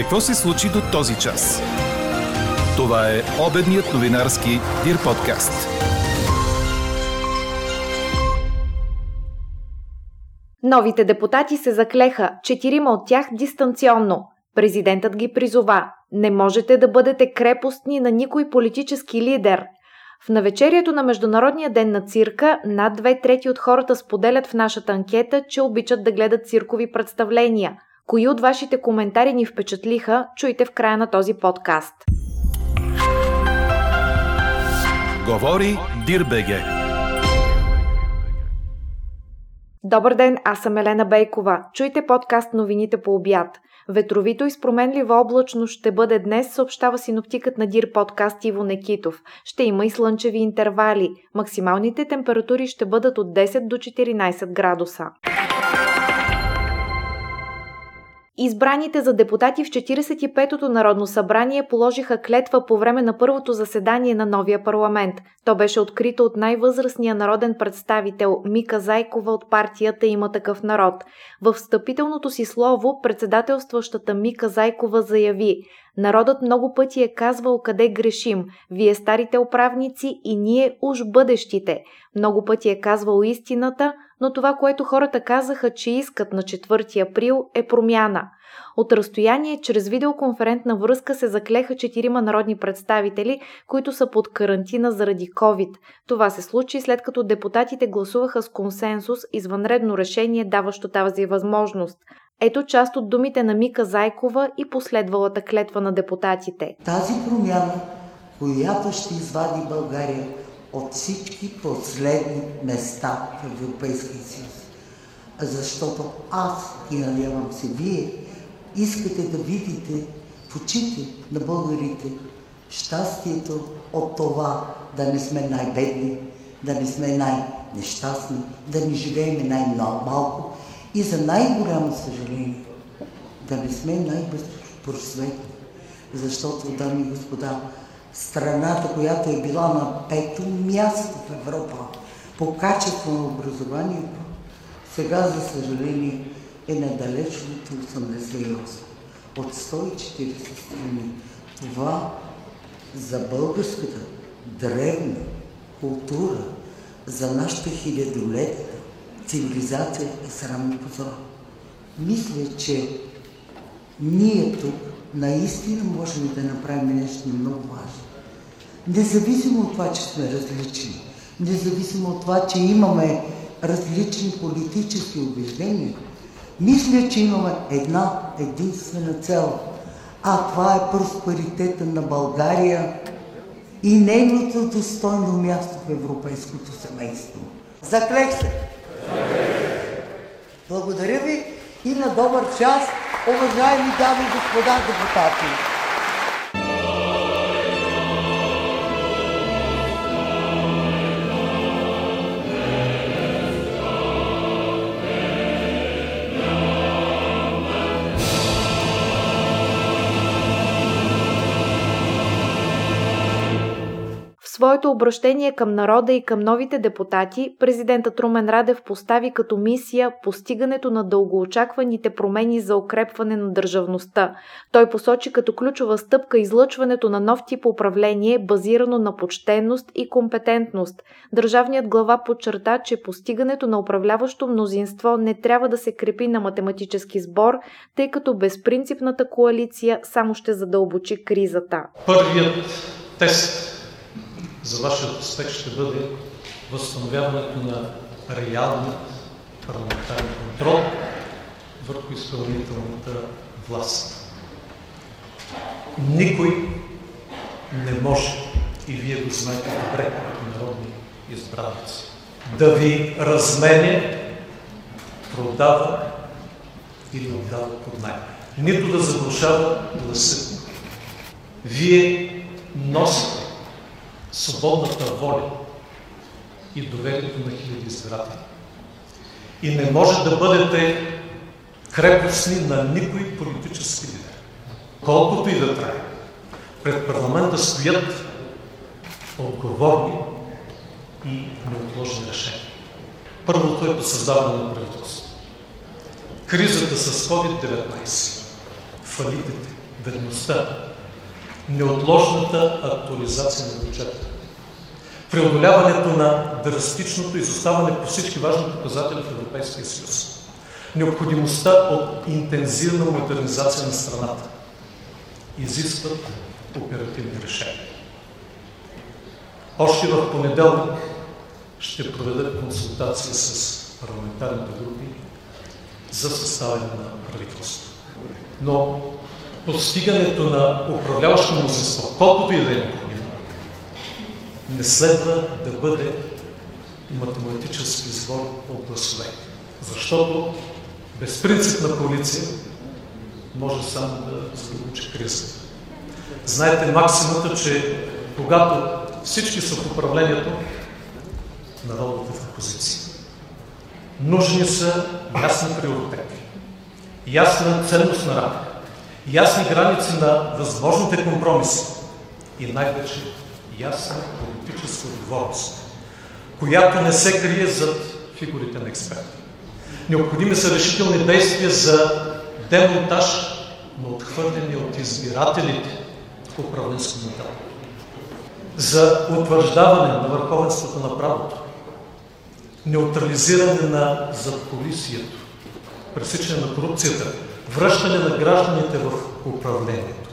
Какво се случи до този час? Това е обедният новинарски Дир подкаст. Новите депутати се заклеха, четирима от тях дистанционно. Президентът ги призова. Не можете да бъдете крепостни на никой политически лидер. В навечерието на Международния ден на цирка над две трети от хората споделят в нашата анкета, че обичат да гледат циркови представления. Кои от вашите коментари ни впечатлиха, чуйте в края на този подкаст. Говори Дирбеге. Добър ден, аз съм Елена Бейкова. Чуйте подкаст новините по обяд. Ветровито и с променлива облачност ще бъде днес, съобщава синоптикът на Дир подкаст Иво Некитов. Ще има и слънчеви интервали. Максималните температури ще бъдат от 10 до 14 градуса. Избраните за депутати в 45-то Народно събрание положиха клетва по време на първото заседание на новия парламент. То беше открито от най-възрастния народен представител Мика Зайкова от партията Има такъв народ. В встъпителното си слово председателстващата Мика Зайкова заяви Народът много пъти е казвал къде грешим. Вие старите управници и ние уж бъдещите. Много пъти е казвал истината, но това, което хората казаха, че искат на 4 април е промяна. От разстояние, чрез видеоконферентна връзка се заклеха четирима народни представители, които са под карантина заради COVID. Това се случи след като депутатите гласуваха с консенсус извънредно решение, даващо тази възможност. Ето част от думите на Мика Зайкова и последвалата клетва на депутатите. Тази промяна, която ще извади България от всички последни места в Европейския съюз. Защото аз и надявам се вие искате да видите в очите на българите щастието от това да не сме най-бедни, да не сме най-нещастни, да не живеем най-малко и за най-голямо съжаление да не сме най-безпросветни. Защото, дами и господа, страната, която е била на пето място в Европа по качество на образованието, сега, за съжаление, е недалеч от 88. От 140 страни. Това за българската древна култура, за нашата хилядолетна цивилизация е срамно позор. Мисля, че ние тук наистина можем да направим нещо много важно. Независимо от това, че сме различни, независимо от това, че имаме различни политически убеждения, мисля, че имаме една единствена цел, а това е просперитета на България и нейното достойно място в европейското семейство. Заклех се! Благодаря ви и на добър час, уважаеми дами и господа депутати! Своето обращение към народа и към новите депутати, президентът Румен Радев постави като мисия постигането на дългоочакваните промени за укрепване на държавността. Той посочи като ключова стъпка излъчването на нов тип управление, базирано на почтенност и компетентност. Държавният глава подчерта, че постигането на управляващо мнозинство не трябва да се крепи на математически сбор, тъй като безпринципната коалиция само ще задълбочи кризата. Първият тест за вашия успех ще бъде възстановяването на реален парламентарен контрол върху изпълнителната власт. Никой не може, и вие го знаете добре, като народни избраници, да ви размене, продава или отдава под най. Нито да заглушава гласа. Вие носите свободната воля и доверието на хиляди избиратели. И не може да бъдете крепостни на никой политически лидер. Колкото и да трае. Пред парламента стоят отговорни и неотложни решения. Първото е по създаване на правителство. Кризата с COVID-19, фалитите, ведността, неотложната актуализация на бюджета, преодоляването на драстичното изоставане по всички важни показатели в Европейския съюз, необходимостта от интензивна модернизация на страната изискват оперативни решения. Още в понеделник ще проведат консултация с парламентарните групи за съставяне на правителство. Но постигането на управляващо мнозинство, колкото и да е необходимо, не следва да бъде математически сбор от гласове. Защото безпринципна коалиция може само да задълбочи кризата. Знаете максимата, че когато всички са в управлението, народът е в опозиция. Нужни са ясни приоритети, ясна ценност на рамка, ясни граници на възможните компромиси и най-вече ясна политическа отговорност, която не се крие зад фигурите на експерти. Необходими са решителни действия за демонтаж на отхвърлени от избирателите управленско модел. За утвърждаване на върховенството на правото, неутрализиране на задколисието, пресичане на корупцията, връщане на гражданите в управлението.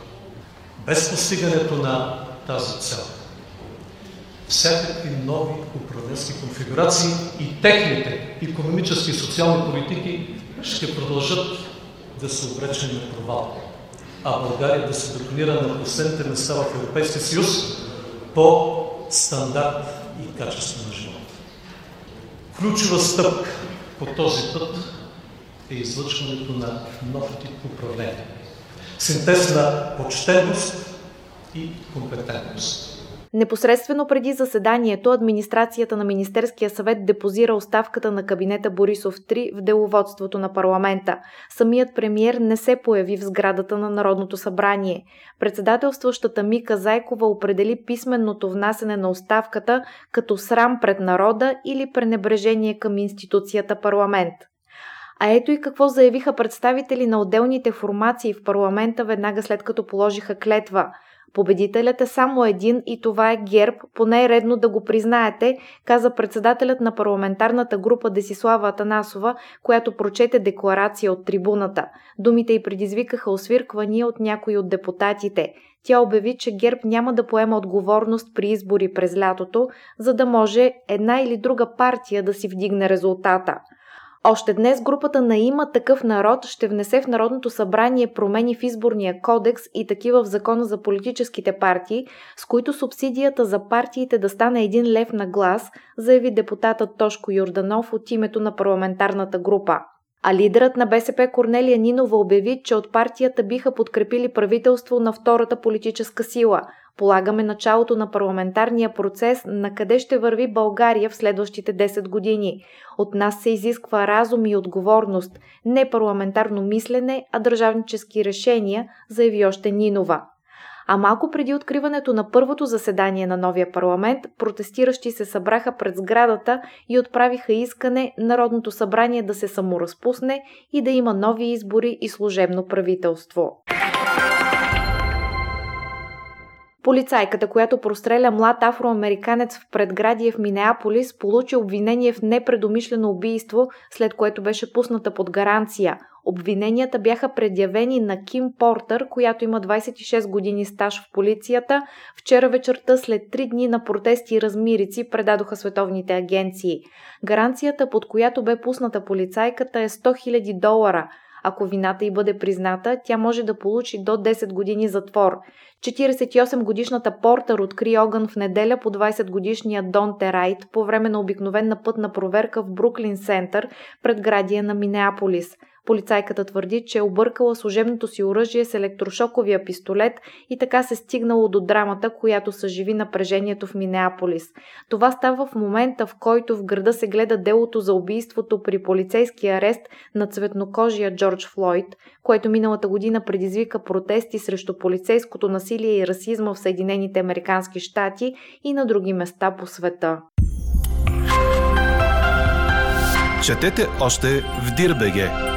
Без постигането на тази цел, всякакви нови управленски конфигурации и техните економически и социални политики ще продължат да се обречени на провал, а България да се детонира на последните места в Европейския съюз по стандарт и качество на живота. Ключова стъпка по този път е излъчването на нов тип управление. Синтез на почтеност и компетентност. Непосредствено преди заседанието, администрацията на Министерския съвет депозира оставката на кабинета Борисов 3 в деловодството на парламента. Самият премьер не се появи в сградата на Народното събрание. Председателстващата Мика Зайкова определи писменното внасене на оставката като срам пред народа или пренебрежение към институцията парламент. А ето и какво заявиха представители на отделните формации в парламента веднага след като положиха клетва – Победителят е само един и това е ГЕРБ, поне е редно да го признаете, каза председателят на парламентарната група Десислава Атанасова, която прочете декларация от трибуната. Думите й предизвикаха освирквания от някои от депутатите. Тя обяви, че ГЕРБ няма да поема отговорност при избори през лятото, за да може една или друга партия да си вдигне резултата. Още днес групата на има такъв народ ще внесе в Народното събрание промени в изборния кодекс и такива в закона за политическите партии, с които субсидията за партиите да стане един лев на глас, заяви депутатът Тошко Йорданов от името на парламентарната група. А лидерът на БСП Корнелия Нинова обяви, че от партията биха подкрепили правителство на втората политическа сила. Полагаме началото на парламентарния процес на къде ще върви България в следващите 10 години. От нас се изисква разум и отговорност, не парламентарно мислене, а държавнически решения, заяви още Нинова. А малко преди откриването на първото заседание на новия парламент, протестиращи се събраха пред сградата и отправиха искане Народното събрание да се саморазпусне и да има нови избори и служебно правителство. Полицайката, която простреля млад афроамериканец в предградие в Минеаполис, получи обвинение в непредомишлено убийство, след което беше пусната под гаранция. Обвиненията бяха предявени на Ким Портър, която има 26 години стаж в полицията. Вчера вечерта, след 3 дни на протести и размирици, предадоха световните агенции. Гаранцията, под която бе пусната полицайката е 100 000 долара – ако вината й бъде призната, тя може да получи до 10 години затвор. 48-годишната Портър откри огън в неделя по 20-годишния Дон Терайт по време на обикновена пътна проверка в Бруклин Сентър пред градия на Минеаполис. Полицайката твърди, че е объркала служебното си оръжие с електрошоковия пистолет и така се стигнало до драмата, която съживи напрежението в Минеаполис. Това става в момента, в който в града се гледа делото за убийството при полицейски арест на цветнокожия Джордж Флойд, което миналата година предизвика протести срещу полицейското насилие и расизма в Съединените Американски щати и на други места по света. Четете още в Дирбеге!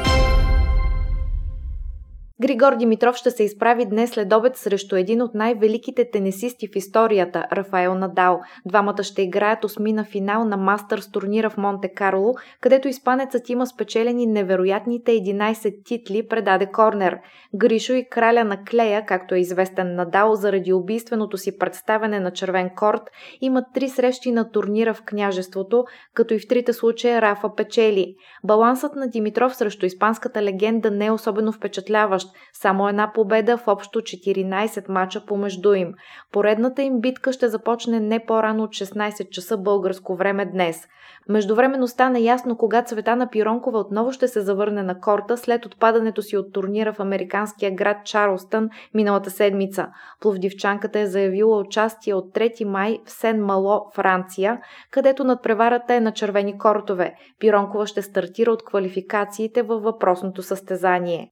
Григор Димитров ще се изправи днес след обед срещу един от най-великите тенисисти в историята – Рафаел Надал. Двамата ще играят осмина финал на Мастърс турнира в Монте Карло, където испанецът има спечелени невероятните 11 титли, предаде Корнер. Гришо и краля на клея, както е известен Надал, заради убийственото си представяне на червен корт, имат три срещи на турнира в княжеството, като и в трите случая Рафа печели. Балансът на Димитров срещу испанската легенда не е особено впечатляващ. Само една победа в общо 14 мача помежду им. Поредната им битка ще започне не по-рано от 16 часа българско време днес. Междувременно стана ясно кога Цветана Пиронкова отново ще се завърне на корта след отпадането си от турнира в американския град Чарлстън миналата седмица. Пловдивчанката е заявила участие от 3 май в Сен Мало, Франция, където надпреварата е на червени кортове. Пиронкова ще стартира от квалификациите във въпросното състезание.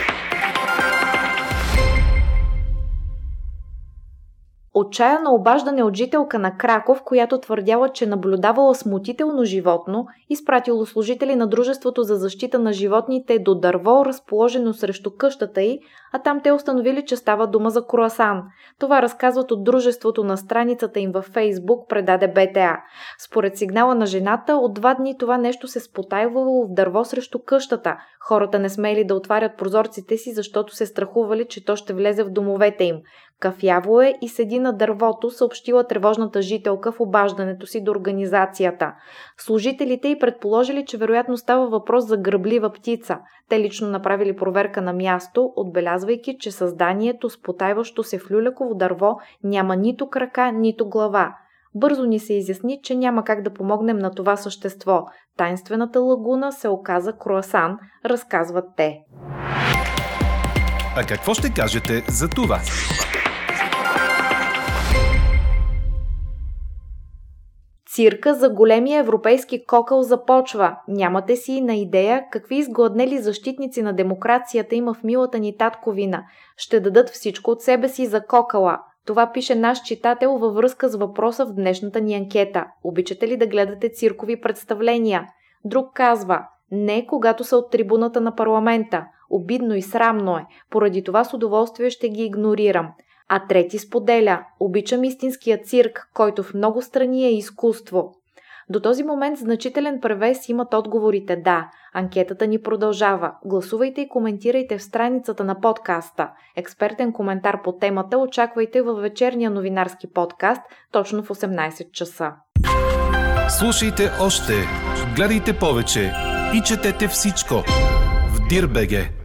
Отчаяно обаждане от жителка на Краков, която твърдяла, че наблюдавала смутително животно, изпратило служители на Дружеството за защита на животните до дърво, разположено срещу къщата й, а там те установили, че става дума за круасан. Това разказват от Дружеството на страницата им във Фейсбук, предаде БТА. Според сигнала на жената, от два дни това нещо се спотайвало в дърво срещу къщата. Хората не смели да отварят прозорците си, защото се страхували, че то ще влезе в домовете им. Кафяво е и седи на дървото, съобщила тревожната жителка в обаждането си до организацията. Служителите й предположили, че вероятно става въпрос за гръблива птица. Те лично направили проверка на място, отбелязвайки, че създанието с потайващо се в люляково дърво няма нито крака, нито глава. Бързо ни се изясни, че няма как да помогнем на това същество. Тайнствената лагуна се оказа круасан, разказват те. А какво ще кажете за това? Цирка за големия европейски кокъл започва. Нямате си на идея какви изгладнели защитници на демокрацията има в милата ни татковина. Ще дадат всичко от себе си за кокъла. Това пише наш читател във връзка с въпроса в днешната ни анкета. Обичате ли да гледате циркови представления? Друг казва – не, когато са от трибуната на парламента. Обидно и срамно е. Поради това с удоволствие ще ги игнорирам а трети споделя – обичам истинския цирк, който в много страни е изкуство. До този момент значителен превес имат отговорите да. Анкетата ни продължава. Гласувайте и коментирайте в страницата на подкаста. Експертен коментар по темата очаквайте във вечерния новинарски подкаст точно в 18 часа. Слушайте още, гледайте повече и четете всичко в Дирбеге.